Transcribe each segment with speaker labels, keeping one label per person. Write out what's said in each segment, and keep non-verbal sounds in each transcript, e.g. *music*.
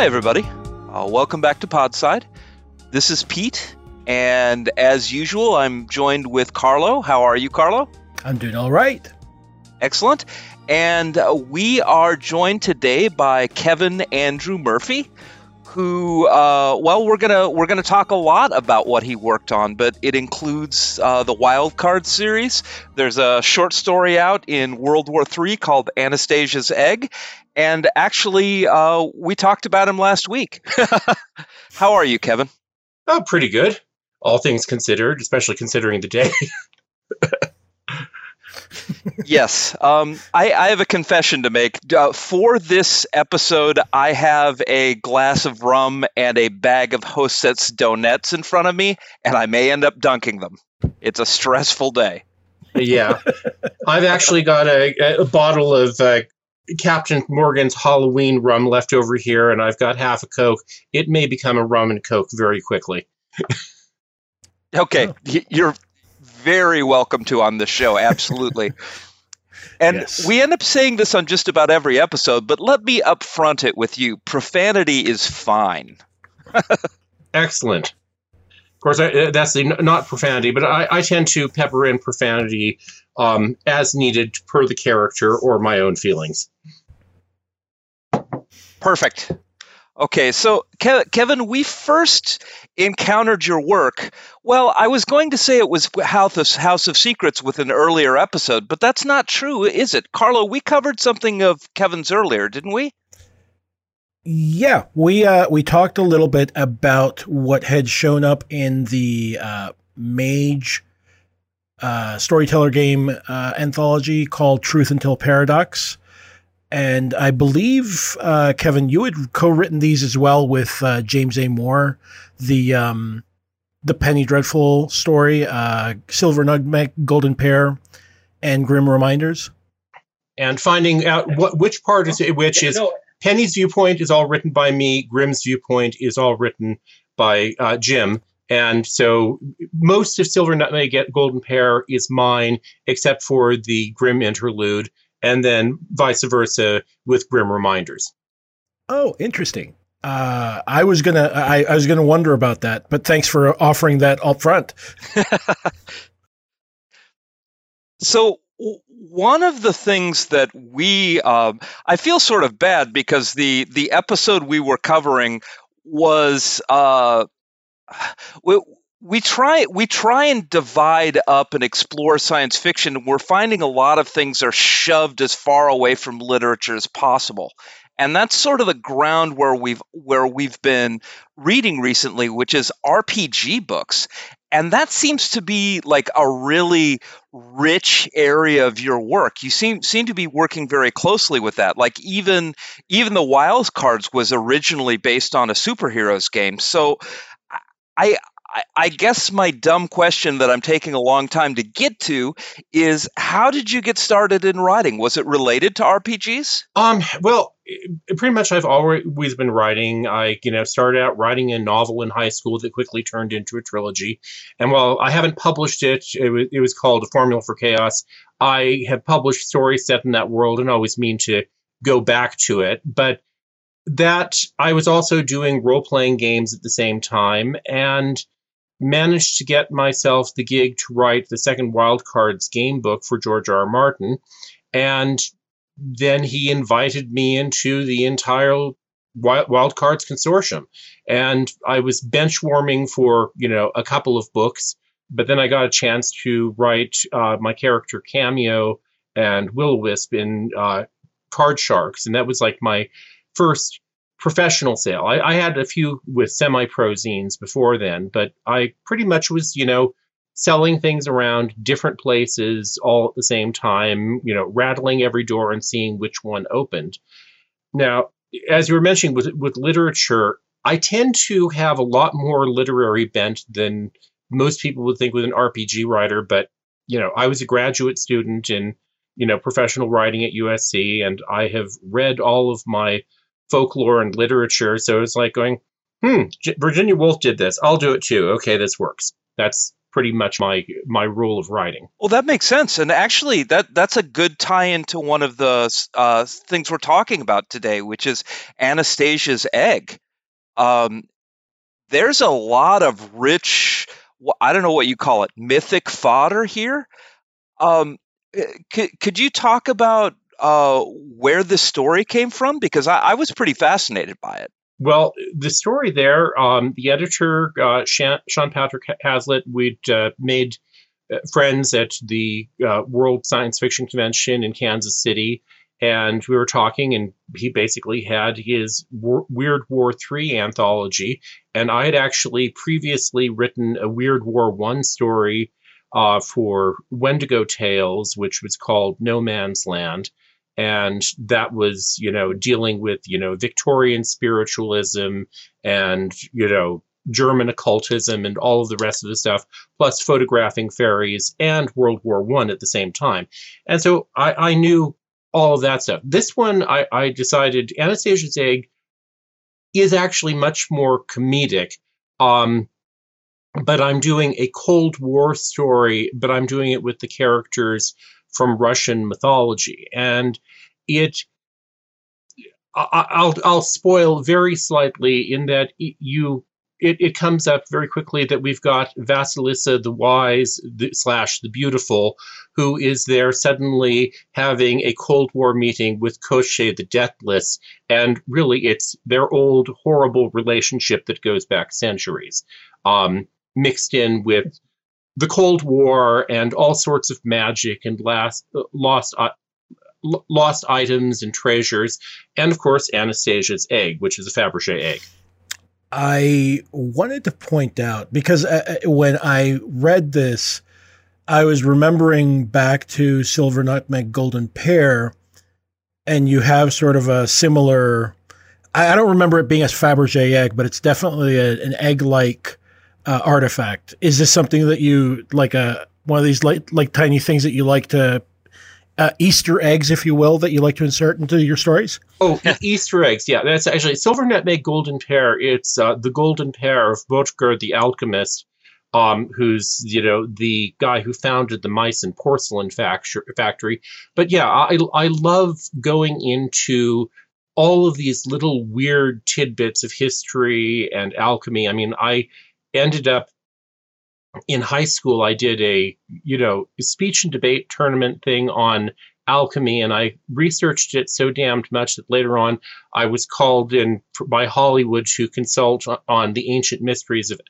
Speaker 1: Hi, everybody. Uh, welcome back to Podside. This is Pete, and as usual, I'm joined with Carlo. How are you, Carlo?
Speaker 2: I'm doing all right.
Speaker 1: Excellent. And uh, we are joined today by Kevin Andrew Murphy, who, uh, well, we're gonna we're gonna talk a lot about what he worked on, but it includes uh, the Wild Card series. There's a short story out in World War III called Anastasia's Egg, and actually, uh, we talked about him last week. *laughs* How are you, Kevin?
Speaker 3: Oh, pretty good, all things considered, especially considering the day. *laughs*
Speaker 1: yes, um, I, I, have a confession to make. Uh, for this episode, I have a glass of rum and a bag of Hostess donuts in front of me, and I may end up dunking them. It's a stressful day.
Speaker 3: yeah, I've actually got a, a bottle of uh, Captain Morgan's Halloween rum left over here, and I've got half a Coke. It may become a rum and Coke very quickly.
Speaker 1: okay, oh. you're very welcome to on this show. Absolutely. *laughs* and yes. we end up saying this on just about every episode, but let me upfront it with you. Profanity is fine. *laughs*
Speaker 3: Excellent. Of course, I, that's the, not profanity, but I, I tend to pepper in profanity um, as needed per the character or my own feelings.
Speaker 1: Perfect. Okay, so Kevin, we first encountered your work. Well, I was going to say it was House of Secrets with an earlier episode, but that's not true, is it? Carlo, we covered something of Kevin's earlier, didn't we?
Speaker 2: Yeah, we uh, we talked a little bit about what had shown up in the uh, Mage uh, storyteller game uh, anthology called Truth Until Paradox. And I believe, uh, Kevin, you had co-written these as well with uh, James A. Moore, the um, the Penny Dreadful story, uh, Silver Nutmeg, Golden Pear, and Grim Reminders.
Speaker 3: And finding out what which part is which is Penny's viewpoint is all written by me. Grim's viewpoint is all written by uh, Jim. And so most of Silver Nutmeg Golden Pear is mine, except for the Grim interlude, and then vice versa with Grim Reminders.
Speaker 2: Oh, interesting. Uh, I was gonna, I, I was gonna wonder about that, but thanks for offering that up front. *laughs*
Speaker 1: so one of the things that we, uh, I feel sort of bad because the the episode we were covering was uh, we, we try we try and divide up and explore science fiction. We're finding a lot of things are shoved as far away from literature as possible. And that's sort of the ground where we've where we've been reading recently, which is RPG books. And that seems to be like a really rich area of your work. You seem seem to be working very closely with that. Like even even the Wild Cards was originally based on a superheroes game. So I, I guess my dumb question that I'm taking a long time to get to is how did you get started in writing? Was it related to RPGs?
Speaker 3: Um, well, pretty much I've always been writing. I, you know, started out writing a novel in high school that quickly turned into a trilogy. And while I haven't published it, it was, it was called A Formula for Chaos. I have published stories set in that world and always mean to go back to it. But that I was also doing role playing games at the same time and managed to get myself the gig to write the second Wild Cards game book for George R. R. Martin. And then he invited me into the entire Wild Cards consortium. And I was bench warming for, you know, a couple of books, but then I got a chance to write uh, my character Cameo and Will Wisp in uh, Card Sharks, and that was like my first professional sale. I, I had a few with semi-pro zines before then, but I pretty much was, you know, selling things around different places all at the same time, you know, rattling every door and seeing which one opened. Now, as you were mentioning with with literature, I tend to have a lot more literary bent than most people would think with an RPG writer, but you know, I was a graduate student in, you know, professional writing at USC and I have read all of my folklore and literature, so it's like going, "Hmm, Virginia Woolf did this. I'll do it too. Okay, this works." That's pretty much my my rule of writing.
Speaker 1: Well, that makes sense, and actually, that that's a good tie into one of the uh, things we're talking about today, which is Anastasia's egg. Um, there's a lot of rich, I don't know what you call it, mythic fodder here. Um, eh, could could you talk about uh, where this story came from? Because I, I was pretty fascinated by it.
Speaker 3: Well, the story there, um, the editor, uh, Sean, Patrick Hazlett, we'd uh, made uh, friends at the uh, World Science Fiction Convention in Kansas City, and we were talking, and he basically had his Weird War Three anthology, and I had actually previously written a Weird War One story uh, for Wendigo Tales, which was called No Man's Land and that was you know dealing with you know victorian spiritualism and you know german occultism and all of the rest of the stuff plus photographing fairies and world war one at the same time. And so i, I knew all of that stuff. This one I, I decided anastasia's egg is actually much more comedic um, but i'm doing a cold war story but i'm doing it with the characters from Russian mythology, and it. I'll I'll spoil very slightly in that you it, it comes up very quickly that we've got Vasilisa the Wise the, slash the Beautiful, who is there suddenly having a Cold War meeting with Koschei the Deathless, and really it's their old horrible relationship that goes back centuries, um, mixed in with the Cold War and all sorts of magic and last, lost uh, lost items and treasures, and of course Anastasia's egg, which is a Fabergé egg.
Speaker 2: I wanted to point out because uh, uh, when I read this, I was remembering back to Silver Nutmeg Golden Pear, and you have sort of a similar. I, I don't remember it being a Fabergé egg, but it's definitely a, an egg-like uh, artifact. Is this something that you like a uh, one of these like like tiny things that you like to uh, Easter eggs, if you will, that you like to insert into your stories?
Speaker 3: Oh, Easter eggs. Yeah, that's actually Silver Nutmeg Golden Pear. It's uh, the golden pear of Böttger the alchemist, um, who's you know the guy who founded the Meissen porcelain factory. But yeah, I I love going into all of these little weird tidbits of history and alchemy. I mean, I ended up in high school i did a you know speech and debate tournament thing on alchemy and i researched it so damned much that later on i was called in by hollywood to consult on the ancient mysteries of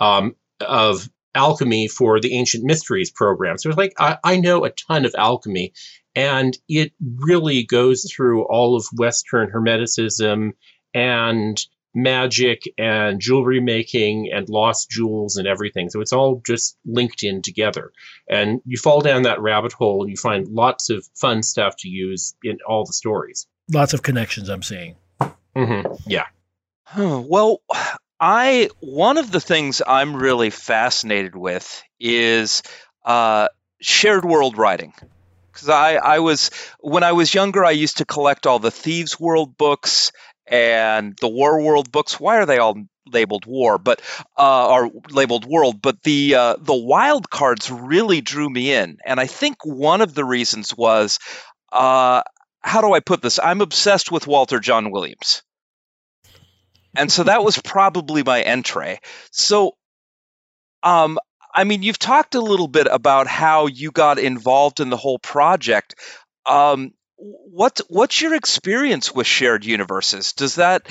Speaker 3: um, of alchemy for the ancient mysteries program. So it's like I, I know a ton of alchemy and it really goes through all of western hermeticism and magic and jewelry making and lost jewels and everything. So it's all just linked in together. And you fall down that rabbit hole and you find lots of fun stuff to use in all the stories.
Speaker 2: Lots of connections I'm seeing.
Speaker 3: Mm-hmm. Yeah.
Speaker 1: Well, I one of the things I'm really fascinated with is uh, shared world writing because I, I was when I was younger I used to collect all the Thieves World books and the War World books. Why are they all labeled War, but uh, are labeled World? But the uh, the wild cards really drew me in, and I think one of the reasons was uh, how do I put this? I'm obsessed with Walter John Williams, and so that was *laughs* probably my entree. So, um, I mean, you've talked a little bit about how you got involved in the whole project. Um, what what's your experience with shared universes? Does that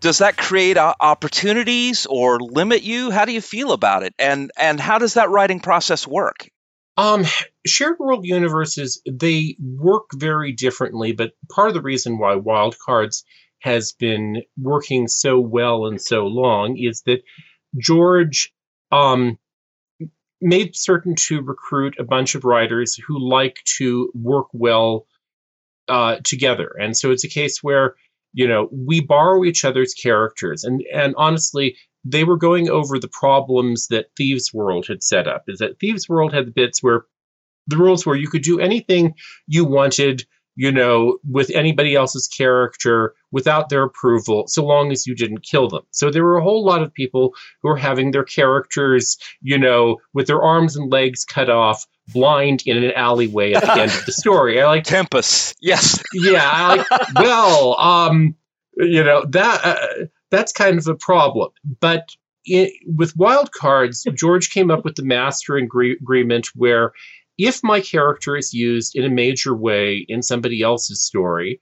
Speaker 1: does that create opportunities or limit you? How do you feel about it? And and how does that writing process work?
Speaker 3: Um, shared world universes they work very differently, but part of the reason why Wildcards has been working so well and so long is that George um, made certain to recruit a bunch of writers who like to work well uh, together, and so it's a case where you know we borrow each other's characters, and and honestly, they were going over the problems that Thieves World had set up. Is that Thieves World had the bits where the rules where you could do anything you wanted you know, with anybody else's character without their approval, so long as you didn't kill them. So there were a whole lot of people who were having their characters, you know, with their arms and legs cut off, blind in an alleyway at the end of the *laughs* story. I like
Speaker 1: Tempus. Yes.
Speaker 3: Yeah. I like, *laughs* well, um, you know that uh, that's kind of a problem, but. It, with Wildcards, George came up with the master agree- agreement where if my character is used in a major way in somebody else's story,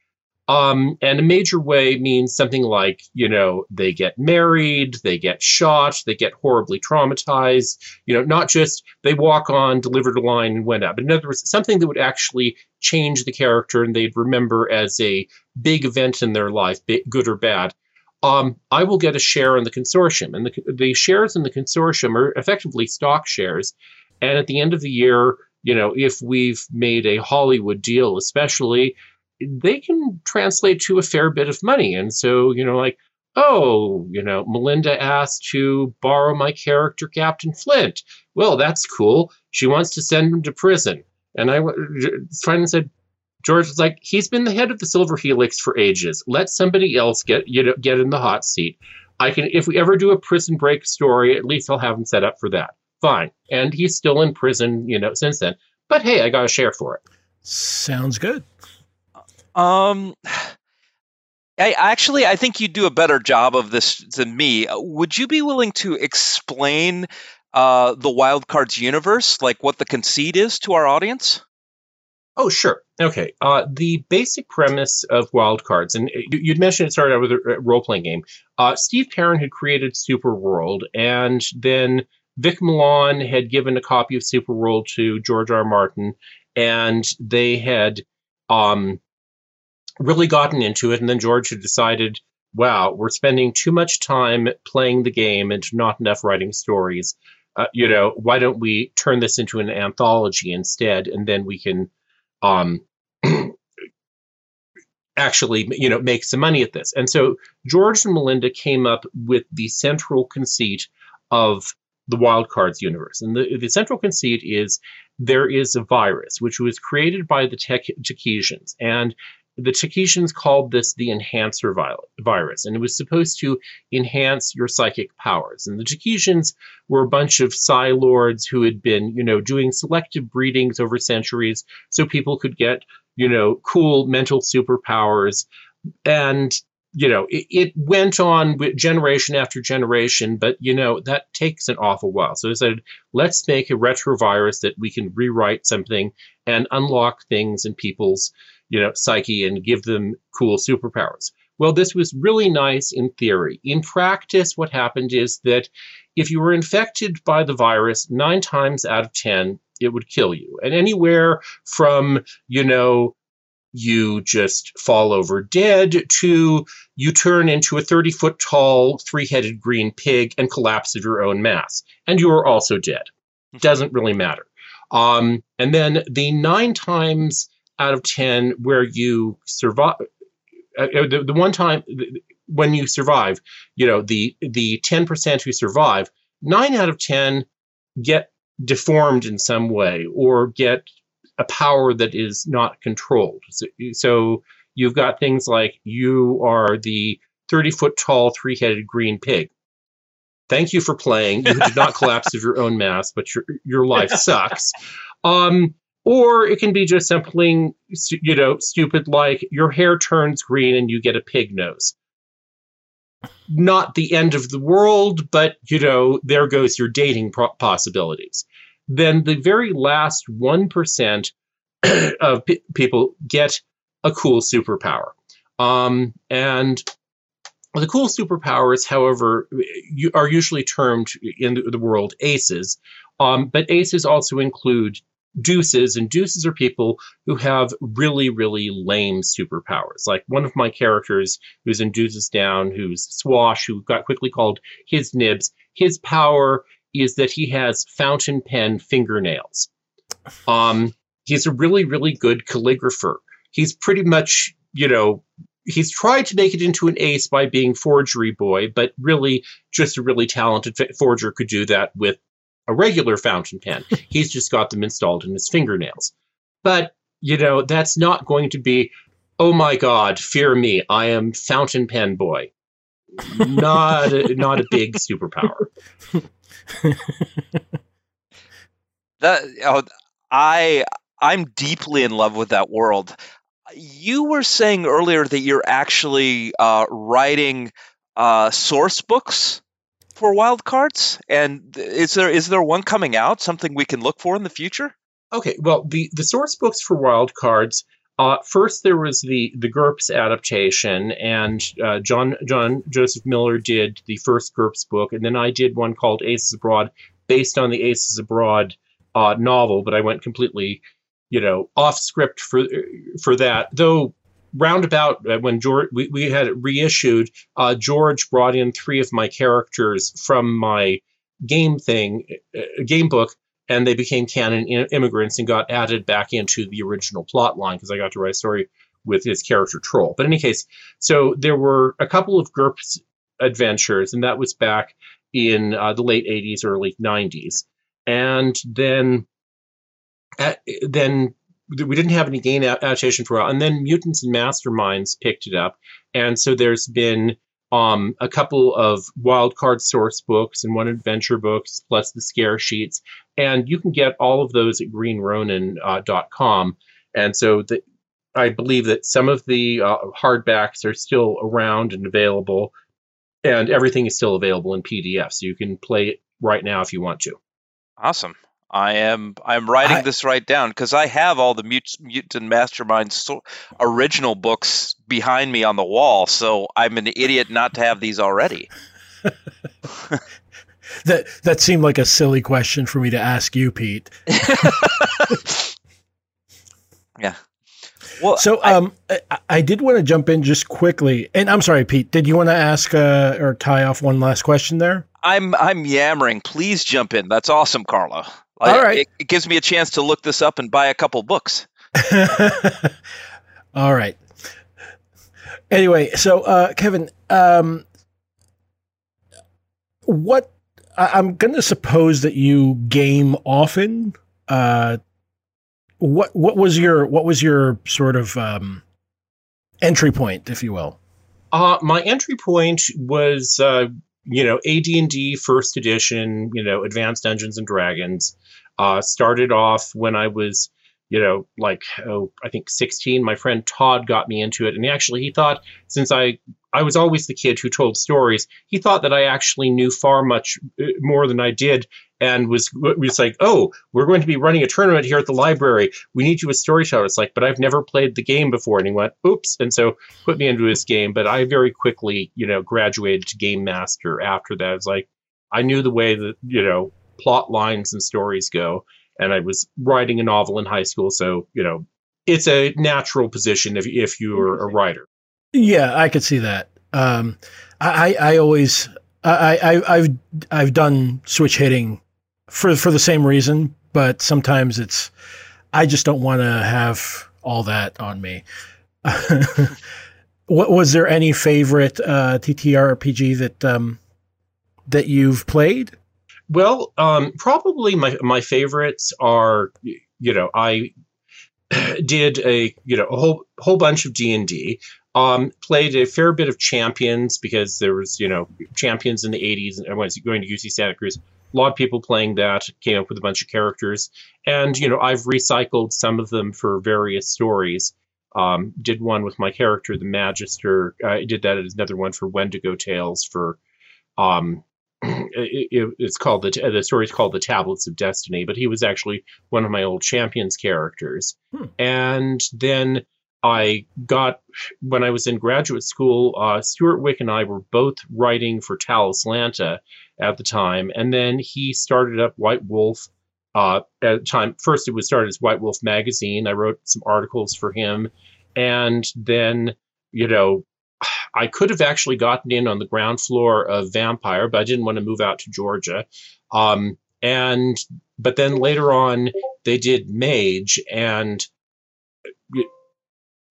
Speaker 3: um, and a major way means something like, you know, they get married, they get shot, they get horribly traumatized, you know, not just they walk on, delivered a line, and went out, but in other words, something that would actually change the character and they'd remember as a big event in their life, good or bad. Um, I will get a share in the consortium. And the, the shares in the consortium are effectively stock shares. And at the end of the year, you know, if we've made a Hollywood deal, especially, they can translate to a fair bit of money. And so, you know, like, oh, you know, Melinda asked to borrow my character, Captain Flint. Well, that's cool. She wants to send him to prison. And I finally said, George was like, he's been the head of the Silver Helix for ages. Let somebody else get you know get in the hot seat. I can if we ever do a prison break story, at least I'll have him set up for that fine. And he's still in prison, you know, since then. But hey, I got a share for it.
Speaker 2: Sounds good.
Speaker 1: Um, I actually I think you do a better job of this than me. Would you be willing to explain uh, the Wildcards universe, like what the conceit is to our audience?
Speaker 3: Oh, sure. Okay. Uh, the basic premise of Wildcards, and you'd mentioned it started out with a role playing game. Uh, Steve Perrin had created Super World, and then Vic Milan had given a copy of Superworld to George R. R. Martin, and they had um, really gotten into it. And then George had decided, wow, we're spending too much time playing the game and not enough writing stories. Uh, you know, why don't we turn this into an anthology instead? And then we can um, *clears throat* actually, you know, make some money at this. And so George and Melinda came up with the central conceit of the wildcards universe. And the, the central conceit is there is a virus which was created by the Takisians. And the Takisians called this the enhancer virus, and it was supposed to enhance your psychic powers. And the Takisians were a bunch of Psi lords who had been, you know, doing selective breedings over centuries so people could get, you know, cool mental superpowers. And you know, it, it, went on with generation after generation, but you know that takes an awful while. So they said, let's make a retrovirus that we can rewrite something and unlock things in people's, you know, psyche and give them cool superpowers. Well, this was really nice in theory. In practice, what happened is that if you were infected by the virus, nine times out of ten, it would kill you. And anywhere from, you know, you just fall over dead to you turn into a 30 foot tall, three headed green pig and collapse of your own mass. And you are also dead. Mm-hmm. Doesn't really matter. Um, and then the nine times out of 10 where you survive, uh, uh the, the one time when you survive, you know, the, the 10% who survive, nine out of 10 get deformed in some way or get a power that is not controlled. So, so you've got things like you are the 30 foot tall, three headed green pig. Thank you for playing. You did not *laughs* collapse of your own mass, but your your life sucks. Um, or it can be just something you know stupid like your hair turns green and you get a pig nose. Not the end of the world, but you know there goes your dating possibilities then the very last 1% *clears throat* of p- people get a cool superpower. Um, and the cool superpowers, however, you, are usually termed in the world aces, um, but aces also include deuces, and deuces are people who have really, really lame superpowers. Like one of my characters who's in Deuces Down, who's Swash, who got quickly called his nibs, his power is that he has fountain pen fingernails. Um, he's a really, really good calligrapher. He's pretty much, you know, he's tried to make it into an ace by being forgery boy, but really just a really talented forger could do that with a regular fountain pen. *laughs* He's just got them installed in his fingernails. But, you know, that's not going to be, oh my God, fear me, I am fountain pen boy. Not a, not a big *laughs* superpower. *laughs*
Speaker 1: that oh, I I'm deeply in love with that world. You were saying earlier that you're actually uh, writing uh, source books for wildcards? And is there is there one coming out? Something we can look for in the future?
Speaker 3: Okay, well, the the source books for wildcards. Uh, first, there was the the GURPS adaptation, and uh, John John Joseph Miller did the first GURPS book, and then I did one called Aces Abroad, based on the Aces Abroad uh, novel. But I went completely, you know, off script for for that. Though roundabout uh, when George we, we had it reissued, uh, George brought in three of my characters from my game thing, uh, game book, and they became canon immigrants and got added back into the original plot line because I got to write a story with his character Troll. But in any case, so there were a couple of GURPS adventures, and that was back in uh, the late 80s, early 90s. And then then we didn't have any game adaptation for a while, and then Mutants and Masterminds picked it up, and so there's been um, a couple of wildcard source books and one adventure books, plus the scare sheets, and you can get all of those at greenronin.com. Uh, and so the, I believe that some of the uh, hardbacks are still around and available, and everything is still available in PDF, so you can play it right now if you want to.
Speaker 1: Awesome. I am I'm writing I, this right down because I have all the Mut- Mutant Mastermind so- original books behind me on the wall, so I'm an idiot not to have these already. *laughs*
Speaker 2: that that seemed like a silly question for me to ask you, Pete. *laughs*
Speaker 1: yeah.
Speaker 2: Well, so I, um, I, I, did want to jump in just quickly, and I'm sorry, Pete. Did you want to ask uh, or tie off one last question there?
Speaker 1: I'm I'm yammering. Please jump in. That's awesome, Carlo.
Speaker 2: All right.
Speaker 1: It, it gives me a chance to look this up and buy a couple books. *laughs*
Speaker 2: All right. Anyway, so uh, Kevin, um, what I, am going to suppose that you game often. Uh, what what was your what was your sort of um, entry point, if you will?
Speaker 3: Uh, my entry point was uh, you know AD&D first edition, you know Advanced Dungeons and Dragons. Uh, started off when I was, you know, like oh, I think 16. My friend Todd got me into it, and actually he thought since I I was always the kid who told stories, he thought that I actually knew far much uh, more than I did, and was was like, oh, we're going to be running a tournament here at the library. We need you as storyteller. It's like, but I've never played the game before, and he went, oops, and so put me into his game. But I very quickly, you know, graduated to game master after that. It's like I knew the way that you know plot lines and stories go. And I was writing a novel in high school, so you know it's a natural position if if you're a writer.
Speaker 2: Yeah, I could see that. Um, I I always I, I I've I've done switch hitting for for the same reason, but sometimes it's I just don't want to have all that on me. *laughs* what was there any favorite uh, TTRPG that um, that you've played?
Speaker 3: Well, um, probably my my favorites are you know I *sighs* did a you know a whole whole bunch of D and D. Um, played a fair bit of Champions because there was you know Champions in the '80s and everyone's going to UC Santa Cruz. A lot of people playing that came up with a bunch of characters, and you know I've recycled some of them for various stories. Um, did one with my character, the Magister. I did that as another one for Wendigo Tales for um, *clears throat* it, it's called the the story is called the Tablets of Destiny, but he was actually one of my old champions characters. Hmm. And then I got when I was in graduate school, uh, Stewart Wieck and I were both writing for Talislanta at the time, and then he started up White Wolf uh, at the time. First, it was started as White Wolf magazine. I wrote some articles for him, and then you know. I could have actually gotten in on the ground floor of Vampire, but I didn't want to move out to Georgia. Um, and but then later on, they did Mage, and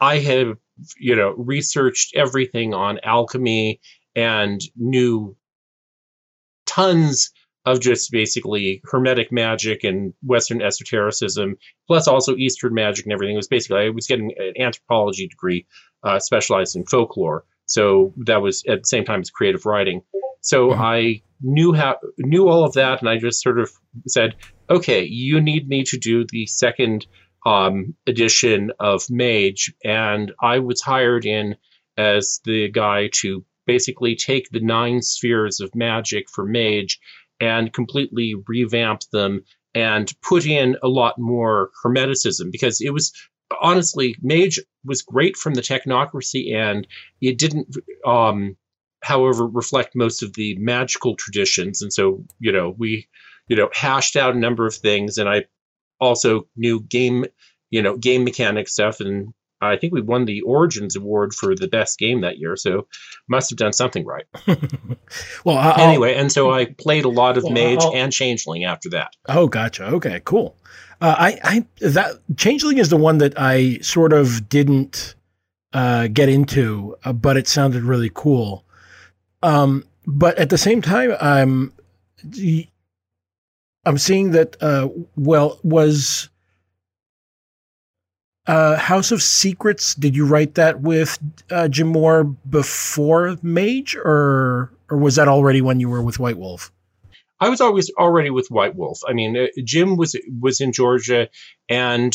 Speaker 3: I had you know researched everything on alchemy and knew tons of just basically hermetic magic and Western esotericism, plus also Eastern magic and everything. It was basically I was getting an anthropology degree, uh, specialized in folklore. So that was at the same time as creative writing. So mm-hmm. I knew how knew all of that, and I just sort of said, okay, you need me to do the second um, edition of Mage, and I was hired in as the guy to basically take the nine spheres of magic for Mage and completely revamp them and put in a lot more hermeticism because it was honestly Mage was great from the technocracy and it didn't um, however reflect most of the magical traditions. And so you know we you know hashed out a number of things and I also new game you know game mechanic stuff and I think we won the Origins Award for the best game that year, so must have done something right. *laughs* well, I'll, anyway, and so I played a lot of well, Mage I'll, and Changeling after that.
Speaker 2: Oh, gotcha. Okay, cool. Uh, I, I that Changeling is the one that I sort of didn't uh, get into, uh, but it sounded really cool. Um, but at the same time, I'm I'm seeing that. Uh, well, was uh, House of Secrets, did you write that with uh, Jim Moore before Mage, or or was that already when you were with White Wolf?
Speaker 3: I was always already with White Wolf. I mean, uh, Jim was was in Georgia, and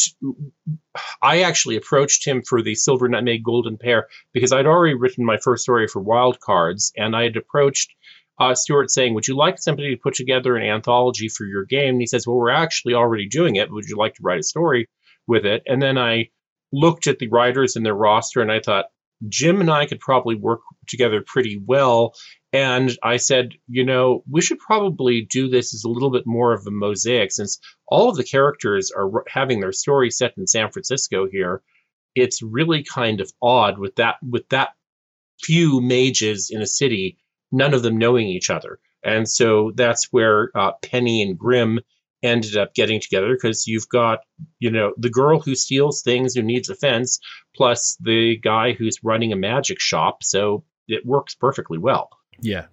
Speaker 3: I actually approached him for the Silver Nutmeg Golden Pear because I'd already written my first story for Wild Cards, and I had approached uh, Stewart saying, "Would you like somebody to put together an anthology for your game?" And he says, "Well, we're actually already doing it. Would you like to write a story?" with it. And then I looked at the writers and their roster and I thought, Jim and I could probably work together pretty well. And I said, you know, we should probably do this as a little bit more of a mosaic since all of the characters are having their story set in San Francisco here. It's really kind of odd with that with that few mages in a city, none of them knowing each other. And so that's where uh, Penny and Grim ended up getting together because you've got, you know, the girl who steals things who needs a fence, plus the guy who's running a magic shop. So it works perfectly well.
Speaker 2: Yeah.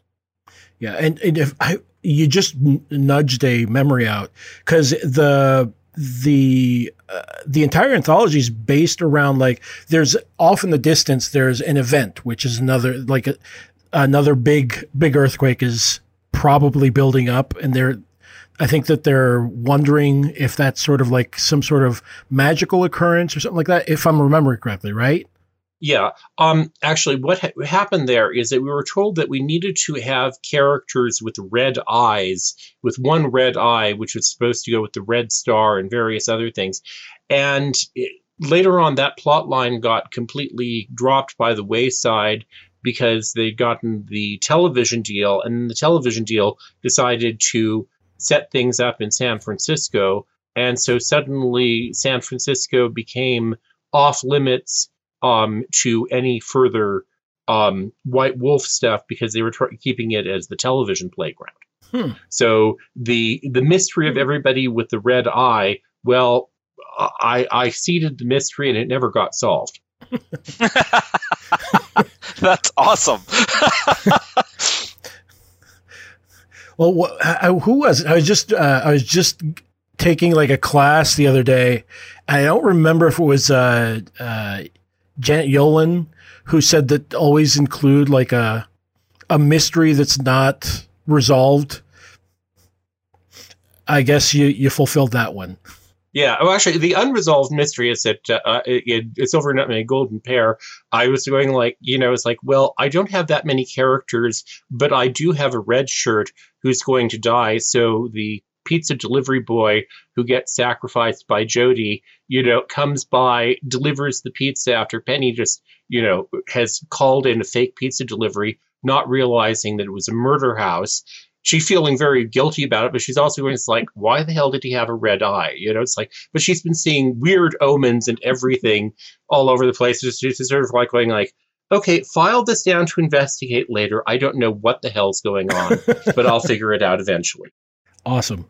Speaker 2: Yeah. And, and if I, you just nudged a memory out because the, the uh, the entire anthology is based around like there's off in the distance there's an event which is another like a, another big big earthquake is probably building up and there I think that they're wondering if that's sort of like some sort of magical occurrence or something like that, if I'm remembering correctly, right?
Speaker 3: Yeah. Um, actually, what ha- happened there is that we were told that we needed to have characters with red eyes, with one red eye, which was supposed to go with the red star and various other things. And it, later on, that plot line got completely dropped by the wayside because they'd gotten the television deal, and the television deal decided to set things up in San Francisco. And so suddenly San Francisco became off limits um, to any further um, White Wolf stuff because they were tr- keeping it as the television playground. Hmm. So the the mystery of everybody with the red eye, well, I I seeded the mystery and it never got solved. *laughs* *laughs* *laughs*
Speaker 1: That's awesome. *laughs*
Speaker 2: Well, who was it? I was just uh, I was just taking like a class the other day. I don't remember if it was uh, uh, Janet Yolen who said that always include like a a mystery that's not resolved. I guess you you fulfilled that one.
Speaker 3: Yeah, well, actually, the unresolved mystery is that uh, it, it's over a golden pear. I was going like, you know, it's like, well, I don't have that many characters, but I do have a red shirt who's going to die. So the pizza delivery boy who gets sacrificed by Jody, you know, comes by, delivers the pizza after Penny just, you know, has called in a fake pizza delivery, not realizing that it was a murder house. She's feeling very guilty about it, but she's also going, it's like, why the hell did he have a red eye? You know, it's like, but she's been seeing weird omens and everything all over the place. It's just sort of like going like, okay, file this down to investigate later. I don't know what the hell's going on, *laughs* but I'll figure it out eventually.
Speaker 2: Awesome.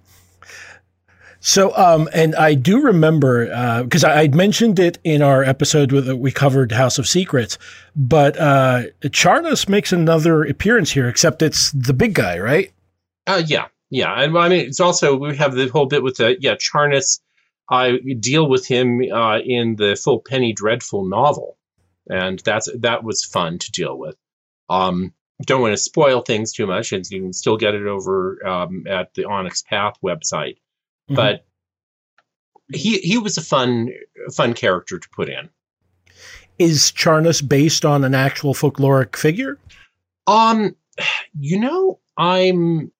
Speaker 2: So, um, and I do remember because uh, I, I mentioned it in our episode with we covered House of Secrets, but uh, Charnas makes another appearance here, except it's the big guy, right?
Speaker 3: Uh, yeah, yeah, and I mean it's also we have the whole bit with the yeah Charnas. I deal with him uh, in the full Penny Dreadful novel, and that's that was fun to deal with. Um, don't want to spoil things too much, and you can still get it over um, at the Onyx Path website. Mm-hmm. But he he was a fun fun character to put in.
Speaker 2: Is Charnas based on an actual folkloric figure?
Speaker 3: Um, you know, I'm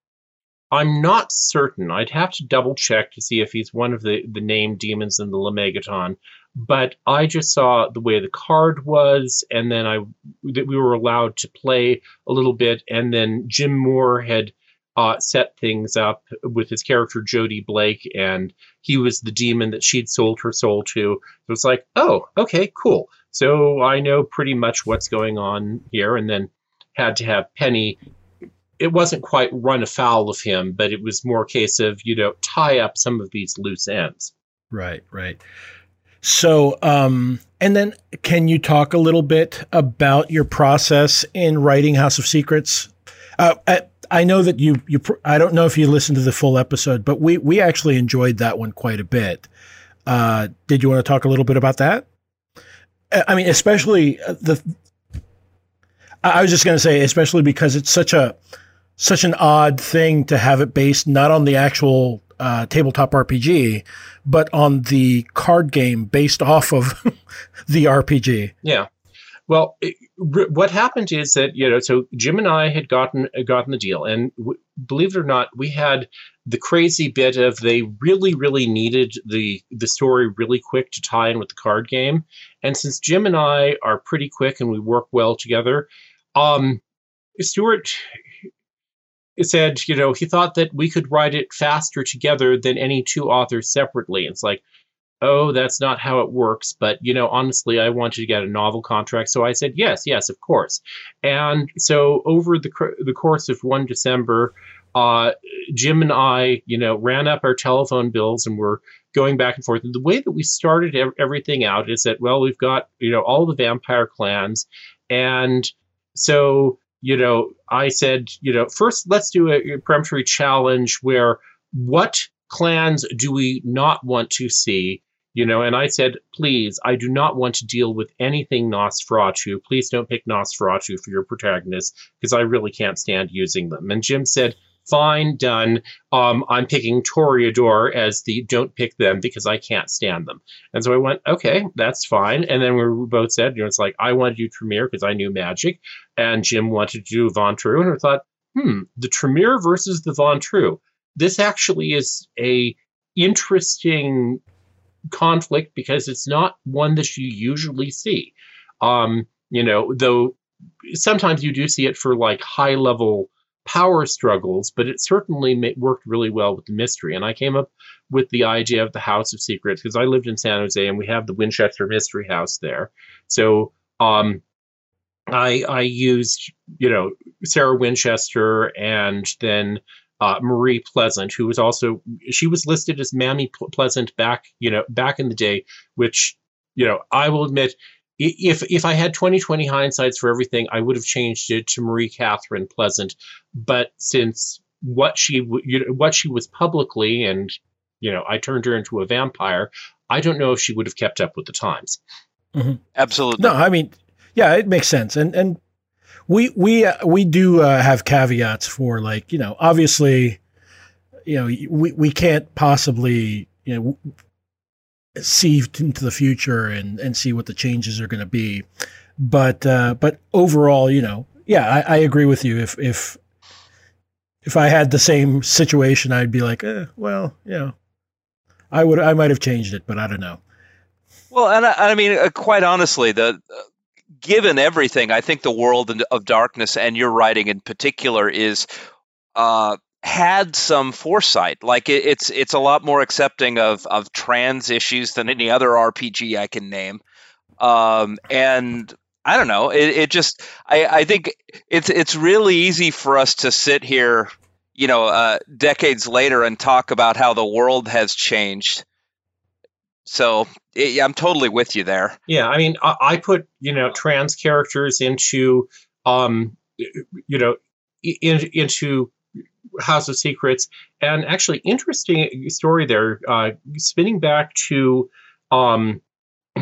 Speaker 3: I'm not certain. I'd have to double check to see if he's one of the the named demons in the Lemegeton. But I just saw the way the card was, and then I that we were allowed to play a little bit, and then Jim Moore had uh, set things up with his character Jody Blake, and he was the demon that she'd sold her soul to. So it's like, oh, okay, cool. So I know pretty much what's going on here, and then had to have Penny. It wasn't quite run afoul of him, but it was more a case of you know tie up some of these loose ends.
Speaker 2: Right, right. So, um, and then can you talk a little bit about your process in writing House of Secrets? Uh, at, I know that you you I don't know if you listened to the full episode, but we we actually enjoyed that one quite a bit. Uh, did you want to talk a little bit about that? I mean, especially uh, the. I was just going to say, especially because it's such a such an odd thing to have it based not on the actual uh, tabletop RPG, but on the card game based off of *laughs* the RPG.
Speaker 3: Yeah. Well, it, what happened is that you know, so Jim and I had gotten gotten the deal, and w- believe it or not, we had the crazy bit of they really, really needed the the story really quick to tie in with the card game, and since Jim and I are pretty quick and we work well together, um, Stewart said, you know, he thought that we could write it faster together than any two authors separately. It's like, oh, that's not how it works. But, you know, honestly, I wanted to get a novel contract. So I said, yes, yes, of course. And so over the, the course of one December, uh, Jim and I, you know, ran up our telephone bills and we're going back and forth. And the way that we started ev- everything out is that, well, we've got, you know, all the vampire clans. And so, you know, I said, you know, first let's do a, a peremptory challenge where what clans do we not want to see you know, and I said, please, I do not want to deal with anything Nosferatu. Please don't pick Nosferatu for your protagonist because I really can't stand using them. And Jim said, fine, done. Um, I'm picking Toreador as the don't pick them because I can't stand them. And so I went, okay, that's fine. And then we both said, you know, it's like I wanted to do Tremere because I knew magic, and Jim wanted to do Ventrue. And I thought, hmm, the Tremere versus the Ventrue. This actually is a interesting conflict because it's not one that you usually see. Um, you know, though sometimes you do see it for like high level power struggles, but it certainly worked really well with the mystery. And I came up with the idea of the House of Secrets because I lived in San Jose and we have the Winchester Mystery House there. So um, I I used you know Sarah Winchester and then uh, Marie Pleasant, who was also she was listed as Mammy Pleasant back you know back in the day, which you know I will admit if if I had 2020 hindsights for everything, I would have changed it to Marie Catherine Pleasant. But since what she you know, what she was publicly, and you know, I turned her into a vampire, I don't know if she would have kept up with the times.
Speaker 1: Mm-hmm. Absolutely.
Speaker 2: No, I mean, yeah, it makes sense, and and we we uh, we do uh, have caveats for like you know obviously you know we we can't possibly you know see into the future and and see what the changes are going to be. But uh but overall you know yeah I, I agree with you. If if if I had the same situation I'd be like eh, well you know I would I might have changed it but I don't know.
Speaker 1: Well and I, I mean uh, quite honestly the given everything, I think the world of darkness and your writing in particular is uh, had some foresight. Like it, it's it's a lot more accepting of of trans issues than any other RPG I can name. Um, and I don't know. It, it just I, I think it's it's really easy for us to sit here, you know, uh, decades later and talk about how the world has changed. So it, I'm totally with you there.
Speaker 3: Yeah, I mean, I, I put you know trans characters into um, you know in, into House of Secrets, and actually interesting story there. Uh, spinning back to um, *clears throat*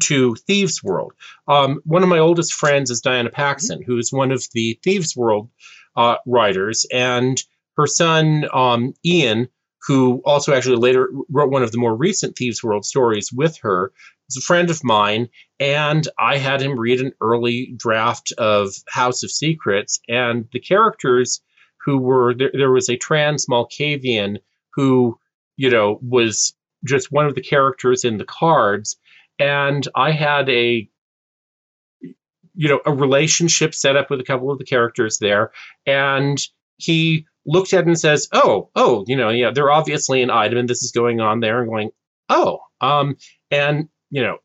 Speaker 3: to Thieves World. Um, one of my oldest friends is Diana Paxson, who is one of the Thieves World uh, writers, and her son um, Ian, who also actually later wrote one of the more recent Thieves World stories with her, is a friend of mine, and I had him read an early draft of House of Secrets, and the characters who were there, there was a trans Malkavian who, you know, was just one of the characters in the cards, and I had a you know a relationship set up with a couple of the characters there, and he looked at it and says, "Oh, oh, you know, yeah, they're obviously an item, and this is going on there." And going, "Oh," um, and you know,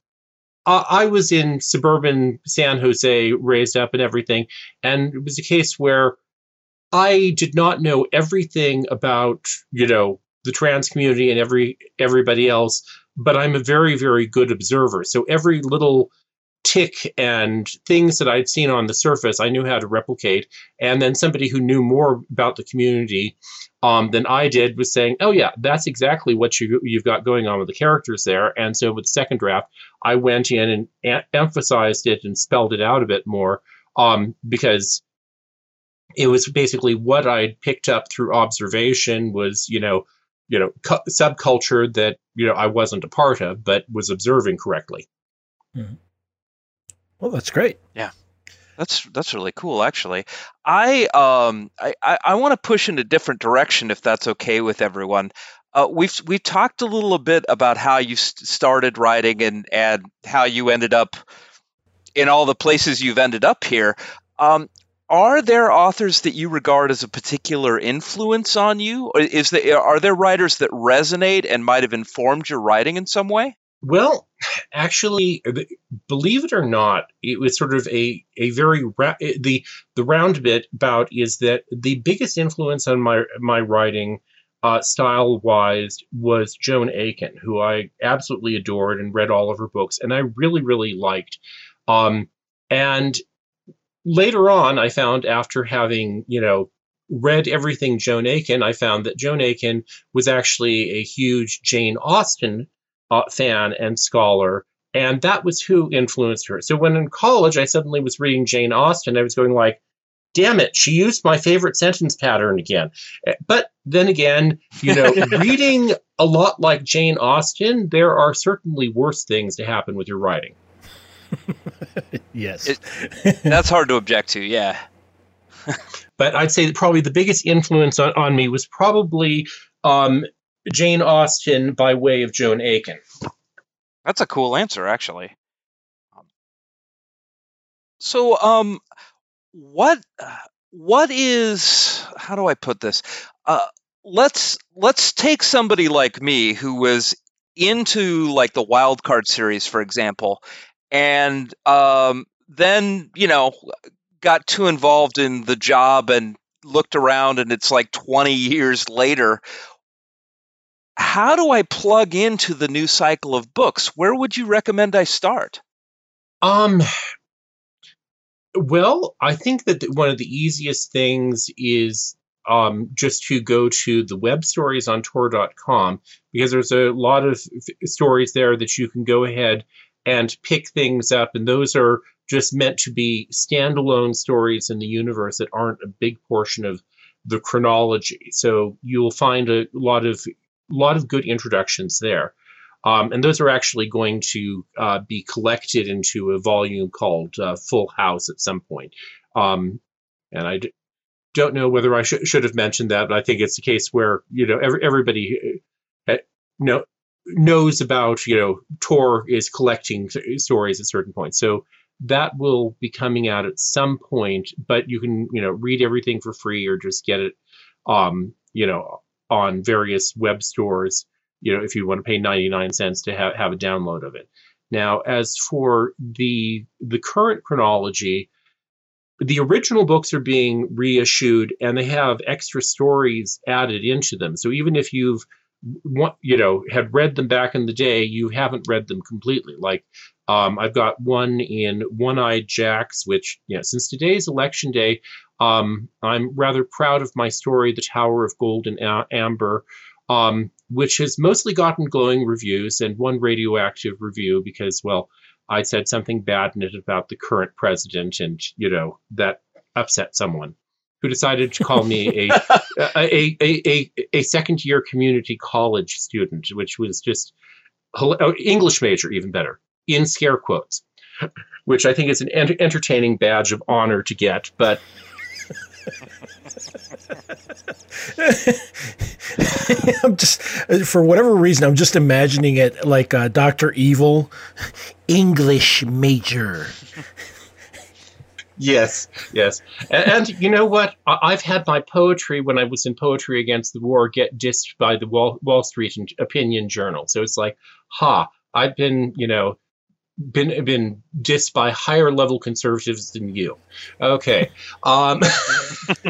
Speaker 3: I, I was in suburban San Jose, raised up and everything, and it was a case where I did not know everything about you know the trans community and every everybody else, but I'm a very very good observer. So every little tick and things that I'd seen on the surface, I knew how to replicate. And then somebody who knew more about the community um, than I did was saying, "Oh yeah, that's exactly what you you've got going on with the characters there." And so with the second draft, I went in and a- emphasized it and spelled it out a bit more um, because it was basically what I'd picked up through observation was you know you know cu- subculture that you know I wasn't a part of but was observing correctly.
Speaker 2: Mm-hmm. Well, that's great.
Speaker 1: Yeah. That's that's really cool, actually. I um I, I, I want to push in a different direction if that's okay with everyone. Uh, we've we've talked a little bit about how you st- started writing and and how you ended up in all the places you've ended up here. Um, are there authors that you regard as a particular influence on you? Or is there are there writers that resonate and might have informed your writing in some way?
Speaker 3: Well, actually, believe it or not, it was sort of a a very ra- the the round bit about is that the biggest influence on my my writing. Uh, style wise was Joan Aiken, who I absolutely adored and read all of her books, and I really, really liked. Um, and later on, I found after having, you know, read everything Joan Aiken, I found that Joan Aiken was actually a huge Jane Austen uh, fan and scholar. And that was who influenced her. So when in college, I suddenly was reading Jane Austen, I was going like, damn it, she used my favorite sentence pattern again. Eh, but then again, you know, *laughs* reading a lot like Jane Austen, there are certainly worse things to happen with your writing. *laughs*
Speaker 2: yes.
Speaker 1: It, that's hard to object to, yeah.
Speaker 3: but I'd say that probably the biggest influence on, on me was probably um, Jane Austen by way of Joan Aiken.
Speaker 1: That's a cool answer, actually. So, um, what what is how do I put this? Uh, let's let's take somebody like me who was into like the wild card series, for example, and um, then you know got too involved in the job and looked around, and it's like 20 years later how do I plug into the new cycle of books? Where would you recommend I start?
Speaker 3: Um, well, I think that one of the easiest things is um, just to go to the web stories on tor.com because there's a lot of f- stories there that you can go ahead and pick things up. And those are just meant to be standalone stories in the universe that aren't a big portion of the chronology. So you'll find a lot of lot of good introductions there. Um, and those are actually going to uh, be collected into a volume called uh, Full House at some point. Um, and I d- don't know whether I sh- should have mentioned that, but I think it's a case where you know every, everybody uh, know, knows about you know Tor is collecting stories at certain points. So that will be coming out at some point, but you can, you know, read everything for free or just get it, um, you know, on various web stores, you know, if you want to pay 99 cents to have, have a download of it. Now, as for the the current chronology, the original books are being reissued and they have extra stories added into them. So even if you've you know had read them back in the day, you haven't read them completely. Like um, I've got one in One Eyed Jacks, which you know since today's election day, um, I'm rather proud of my story, The Tower of Gold and Amber. Um, which has mostly gotten glowing reviews and one radioactive review because, well, I said something bad in it about the current president, and you know that upset someone who decided to call me a, *laughs* a, a, a, a, second year community college student, which was just oh, English major, even better, in scare quotes, which I think is an ent- entertaining badge of honor to get, but. *laughs*
Speaker 2: I'm just, for whatever reason, I'm just imagining it like uh, Doctor Evil, English major.
Speaker 3: yes, yes, and, and, you know what? I've had my poetry when I was in Poetry Against the War get dissed by the Wall, Wall Street Opinion Journal. So it's like, ha! I've been, you know, been been dissed by higher level conservatives than you. Okay, um, *laughs*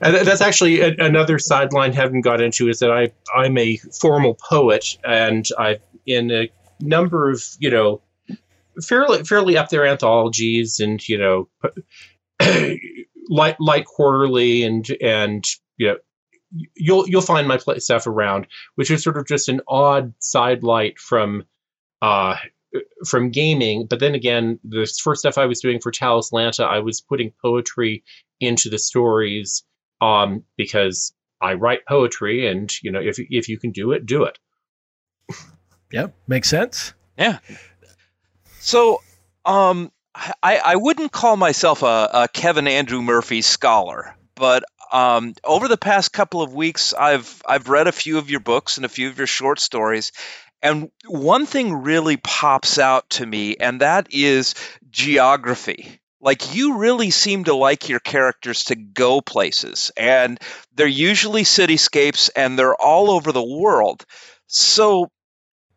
Speaker 3: that's actually a, another sideline haven't got into is that I I'm a formal poet and I've in a number of you know fairly fairly up there anthologies and you know *clears throat* light light quarterly and and you know you'll you'll find my stuff around which is sort of just an odd sidelight from uh from gaming. But then again, the first stuff I was doing for Talislanta, I was putting poetry into the stories um, because I write poetry, and you know, if if you can do it, do it.
Speaker 2: Yeah, makes sense.
Speaker 1: Yeah. So, um, I I wouldn't call myself a, a Kevin Andrew Murphy scholar, but um, over the past couple of weeks, I've I've read a few of your books and a few of your short stories, and one thing really pops out to me, and that is geography. Like, you really seem to like your characters to go places, and they're usually cityscapes and they're all over the world. So,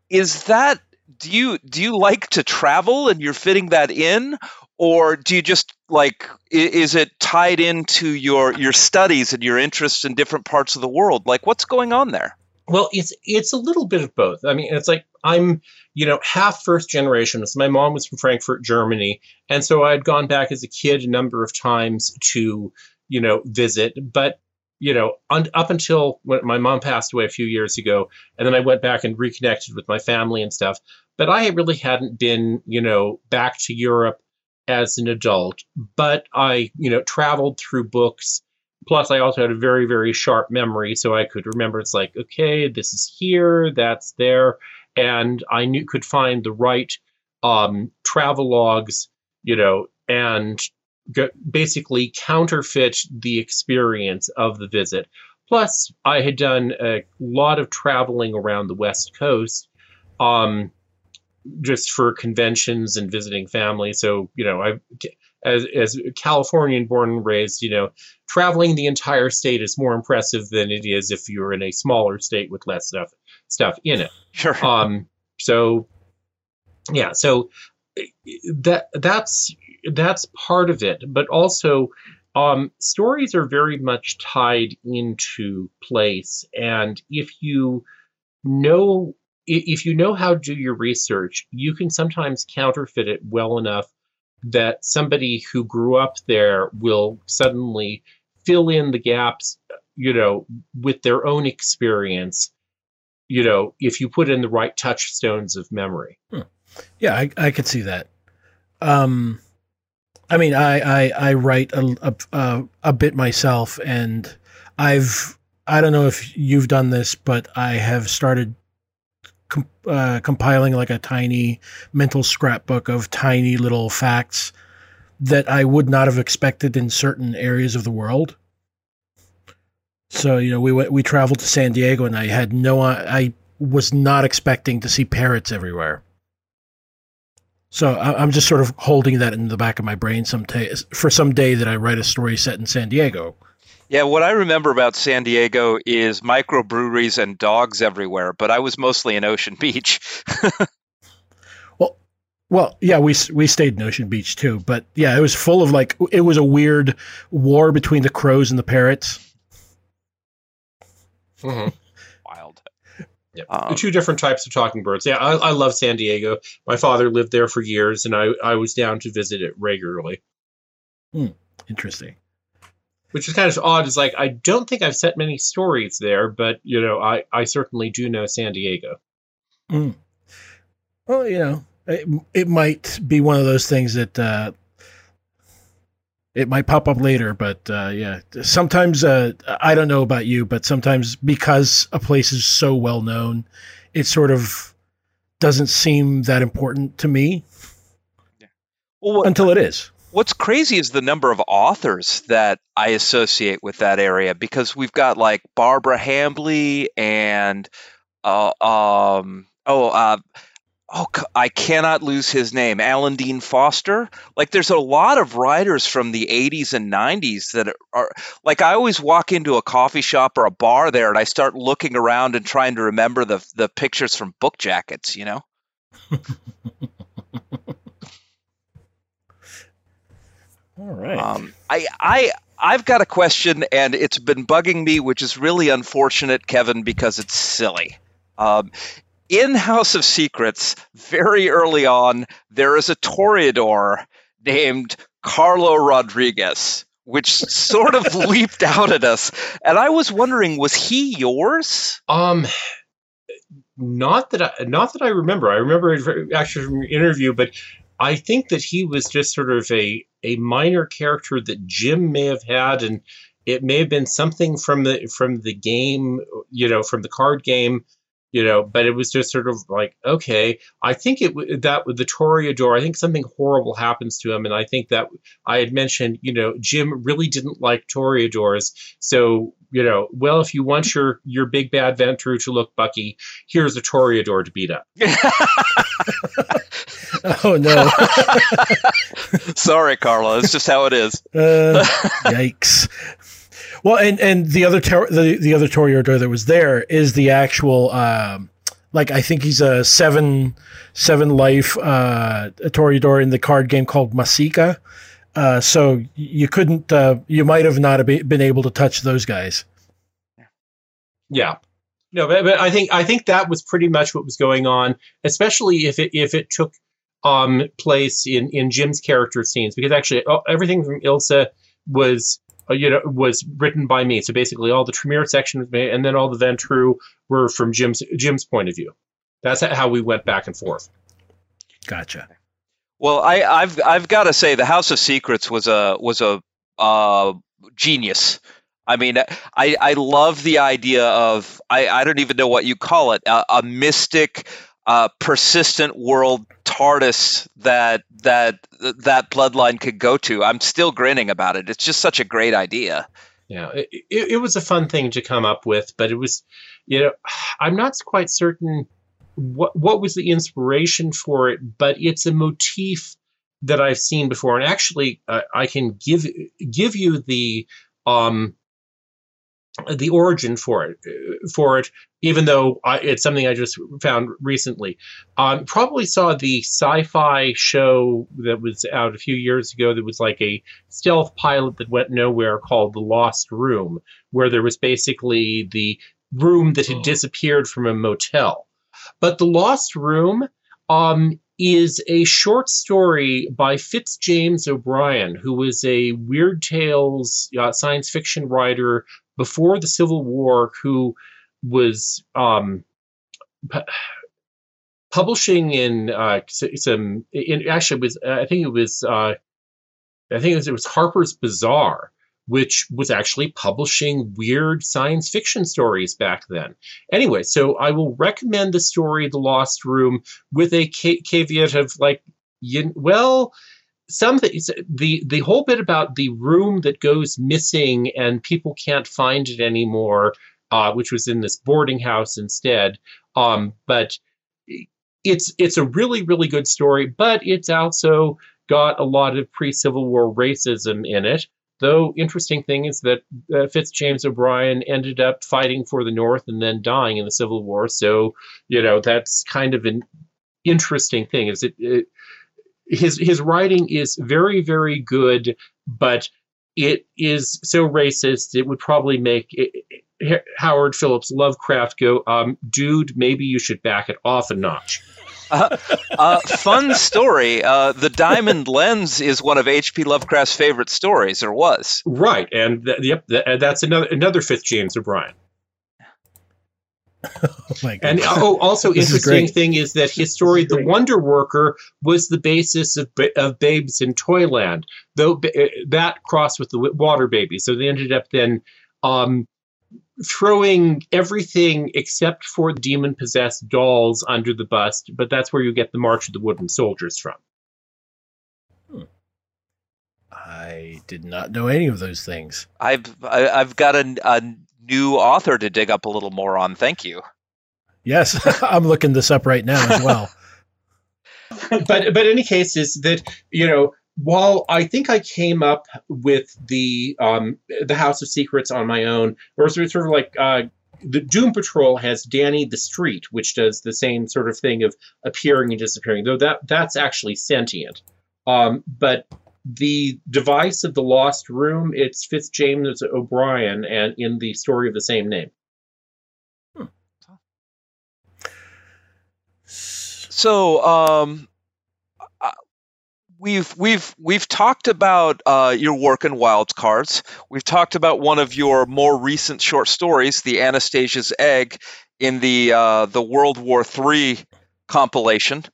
Speaker 1: is that do you do you like to travel and you're fitting that in or do you just like is it tied into your your studies and your interests in different parts of the world like what's going on there
Speaker 3: well, it's it's a little bit of both. I mean, it's like I'm, you know, half first generation. So my mom was from Frankfurt, Germany, and so I'd gone back as a kid a number of times to, you know, visit. But you know, un- up until when my mom passed away a few years ago, and then I went back and reconnected with my family and stuff. But I really hadn't been, you know, back to Europe as an adult. But I, you know, traveled through books plus i also had a very very sharp memory so i could remember it's like okay this is here that's there and i knew could find the right um, travel logs you know and basically counterfeit the experience of the visit. Plus i had done a lot of traveling around the west coast um, just for conventions and visiting family so you know i as as Californian born and raised, you know, traveling the entire state is more impressive than it is if you're in a smaller state with less stuff stuff in it.
Speaker 1: Sure. *laughs*
Speaker 3: Um. So, yeah. So that that's that's part of it, but also. Um, stories are very much tied into place, and if you know if you know how to do your research, you can sometimes counterfeit it well enough that somebody who grew up there will suddenly fill in the gaps, you know, with their own experience, you know, if you put in the right touchstones of memory. Hmm.
Speaker 2: Yeah, I, I could see that. Um, I mean, I, I, I write a, a, a bit myself, and I've, I don't know if you've done this, but I have started com- uh, compiling like a tiny mental scrapbook of tiny little facts that I would not have expected in certain areas of the world. So you know, we went, we traveled to San Diego, and I had no, I was not expecting to see parrots everywhere. So I, am just sort of holding that in the back of my brain some t- for some day that I write a story set in San Diego.
Speaker 1: Yeah, what I remember about San Diego is microbreweries and dogs everywhere, but I was mostly in Ocean Beach. *laughs*
Speaker 2: well, well, yeah, we we stayed in Ocean Beach too, but yeah, it was full of like it was a weird war between the crows and the parrots.
Speaker 1: Mm-hmm. *laughs*
Speaker 3: Yeah, um, two different types of talking birds. Yeah, I, I, love San Diego. My father lived there for years, and I, I was down to visit it regularly.
Speaker 2: Hmm, interesting.
Speaker 3: Which is kind of odd. Is like I don't think I've set many stories there, but you know, I, I certainly do know San Diego.
Speaker 2: Hmm. Well, you know, it, it might be one of those things that uh, it might pop up later, but uh, yeah, sometimes uh, I don't know about you, but sometimes because a place is so well known, it sort of doesn't seem that important to me yeah. well, what, until it is.
Speaker 1: What's crazy is the number of authors that I associate with that area because we've got like Barbara Hambly and uh, um, oh uh, oh, I cannot lose his name, Alan Dean Foster. Like, there's a lot of writers from the 80s and 90s that are like, I always walk into a coffee shop or a bar there and I start looking around and trying to remember the, the pictures from book jackets, you know? *laughs*
Speaker 2: All right. Um,
Speaker 1: I, I, I've got a question, and it's been bugging me, which is really unfortunate, Kevin, because it's silly. Um, in House of Secrets, very early on, there is a Toreador named Carlo Rodriguez, which sort of *laughs* leaped out at us. And I was wondering, was he yours?
Speaker 3: Um, not that I, not that I remember. I remember actually from your interview, but I think that he was just sort of a a minor character that Jim may have had, and it may have been something from the from the game, you know, from the card game you know but it was just sort of like okay i think it that with the toreador i think something horrible happens to him and i think that i had mentioned you know jim really didn't like toreadors so you know well if you want your your big bad ventrue to look bucky here's a toreador to beat up *laughs*
Speaker 2: oh no *laughs*
Speaker 1: sorry carlo it's just how it is *laughs*
Speaker 2: uh, yikes well, and and the other ter- the the other Toreador that was there is the actual. Um, like I think he's a seven seven life uh, Toreador in the card game called Masika. Uh, so you couldn't, uh, you might have not been able to touch those guys.
Speaker 3: Yeah, Yeah. no, but, but I think I think that was pretty much what was going on, especially if it if it took um, place in in Jim's character scenes, because actually oh, everything from Ilsa was uh, you know, was written by me. So basically, all the Tremere section was me, and then all the Ventrue were from Jim's Jim's point of view. That's how we went back and forth.
Speaker 2: Gotcha.
Speaker 1: Well, I, I've I've got to say, the House of Secrets was a was a uh, genius. I mean, I I love the idea of I I don't even know what you call it a, a mystic uh, persistent world TARDIS that that that bloodline could go to. I'm still grinning about it. It's just such a great idea.
Speaker 3: Yeah, it, it, it was a fun thing to come up with, but it was, you know, *sighs* I'm not quite certain what what was the inspiration for it, but it's a motif that I've seen before, and actually, uh, I can give give you the um the origin for it for it even though I, it's something i just found recently. Um, probably saw the sci-fi show that was out a few years ago that was like a stealth pilot that went nowhere called the lost room where there was basically the room that had oh. disappeared from a motel but the lost room um, is a short story by Fitz James O'Brien, who was a Weird Tales uh, science fiction writer before the Civil War who was um, pu- publishing in uh, some. In, actually, was I think it was uh, I think it was, it was Harper's Bazaar, which was actually publishing weird science fiction stories back then. Anyway, so I will recommend the story "The Lost Room" with a caveat of like, you, well something the the whole bit about the room that goes missing and people can't find it anymore, uh, which was in this boarding house instead. Um, but it's it's a really really good story, but it's also got a lot of pre Civil War racism in it. Though interesting thing is that uh, Fitzjames O'Brien ended up fighting for the North and then dying in the Civil War. So you know that's kind of an interesting thing. Is it, it his his writing is very very good, but it is so racist it would probably make it, it, Howard Phillips Lovecraft go, um, dude, maybe you should back it off a notch.
Speaker 1: Uh, *laughs* uh, fun story. Uh, the Diamond Lens is one of H.P. Lovecraft's favorite stories, or was.
Speaker 3: Right, and th- yep, th- that's another another Fitz James O'Brien. *laughs* oh my God. and oh, also interesting thing is that his story, "The Wonder Worker," was the basis of, of Babes in Toyland. Though uh, that crossed with the Water Baby, so they ended up then um, throwing everything except for demon possessed dolls under the bus. But that's where you get the March of the Wooden Soldiers from.
Speaker 2: Hmm. I did not know any of those things.
Speaker 1: I've I, have i have got a, a new author to dig up a little more on. Thank you.
Speaker 2: Yes, *laughs* I'm looking this up right now as well. *laughs*
Speaker 3: but but any case is that you know while I think I came up with the um, the House of Secrets on my own, or sort of like uh, the Doom Patrol has Danny the Street, which does the same sort of thing of appearing and disappearing, though that that's actually sentient. Um, but the device of the Lost Room, it's Fitzjames O'Brien, and in the story of the same name. Hmm.
Speaker 1: So, um, we've we've we've talked about uh, your work in wild cards. We've talked about one of your more recent short stories, "The Anastasia's Egg," in the uh, the World War III compilation.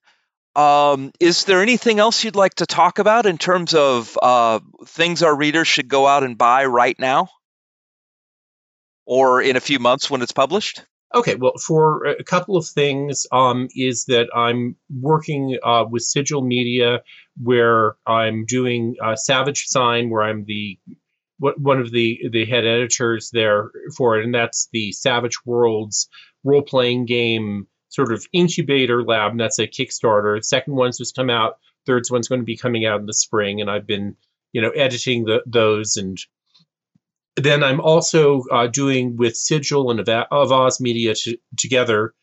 Speaker 1: Um, is there anything else you'd like to talk about in terms of uh, things our readers should go out and buy right now, or in a few months when it's published?
Speaker 3: Okay, well, for a couple of things, um, is that I'm working uh, with Sigil Media, where I'm doing uh, Savage Sign, where I'm the one of the the head editors there for it, and that's the Savage Worlds role playing game sort of incubator lab. And that's a Kickstarter. Second one's just come out. Third one's going to be coming out in the spring, and I've been you know editing the, those and then I'm also uh, doing with Sigil and of Oz Media t- together.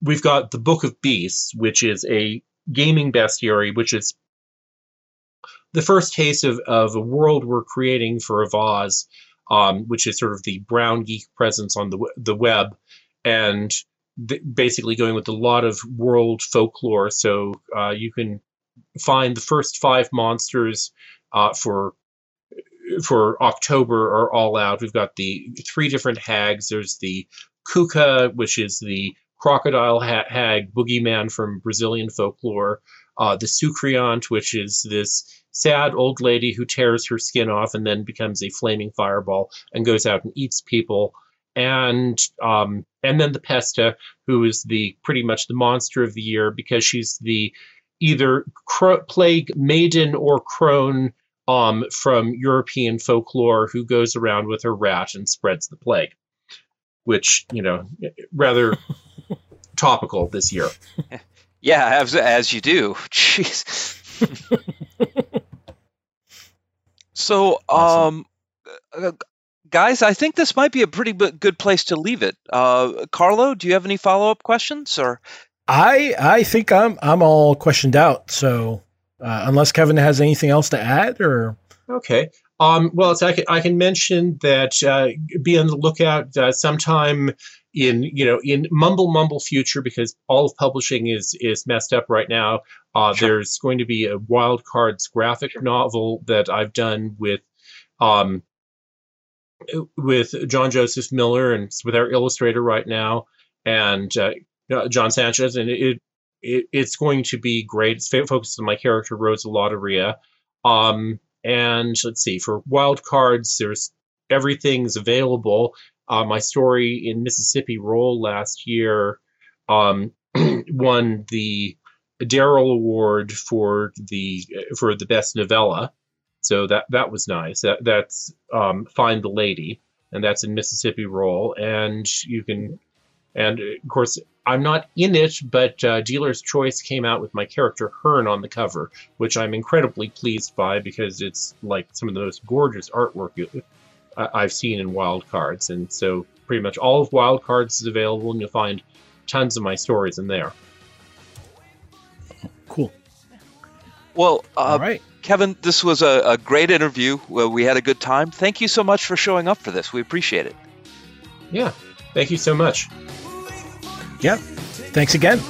Speaker 3: We've got the Book of Beasts, which is a gaming bestiary, which is the first taste of, of a world we're creating for Oz, um, which is sort of the brown geek presence on the the web, and th- basically going with a lot of world folklore. So uh, you can find the first five monsters uh, for for October are all out. We've got the three different hags. There's the Cuca, which is the crocodile ha- hag boogeyman from Brazilian folklore. Uh, the Soucouyant, which is this sad old lady who tears her skin off and then becomes a flaming fireball and goes out and eats people. And um, and then the Pesta, who is the pretty much the monster of the year because she's the either cro- plague maiden or crone um, from European folklore who goes around with her rat and spreads the plague, which, you know, rather *laughs* topical this year.
Speaker 1: Yeah, as, as you do. *laughs* Jeez. so, um, uh, guys, I think this might be a pretty good place to leave it. Uh, Carlo, do you have any follow up questions or?
Speaker 2: I I think I'm I'm all questioned out. So uh, unless Kevin has anything else to add, or
Speaker 3: okay. Um, well, I can I can mention that uh, be on the lookout uh, sometime in you know in mumble mumble future because all of publishing is is messed up right now. Uh, sure. There's going to be a Wild Cards graphic sure. novel that I've done with um, with John Joseph Miller and with our illustrator right now and uh, John Sanchez, and it it, it's going to be great. It's focused on my character Rosa Loteria. Um, and let's see, for wild cards, there's everything's available. Uh, my story in Mississippi Roll last year um, *clears throat* won the Darrell Award for the for the best novella, so that that was nice. That that's um, Find the Lady, and that's in Mississippi Roll, and you can And of course, I'm not in it, but uh, Dealer's Choice came out with my character Hearn on the cover, which I'm incredibly pleased by because it's like some of the most gorgeous artwork I've seen in Wild Cards. And so pretty much all of Wild Cards is available, and you'll find tons of my stories in there.
Speaker 2: Cool.
Speaker 1: Well, uh,
Speaker 2: All right.
Speaker 1: Kevin, this was a, a great interview. Well, we had a good time. Thank you so much for showing up for this. We appreciate it.
Speaker 3: Yeah. Thank you so much.
Speaker 2: Yep. Thanks again.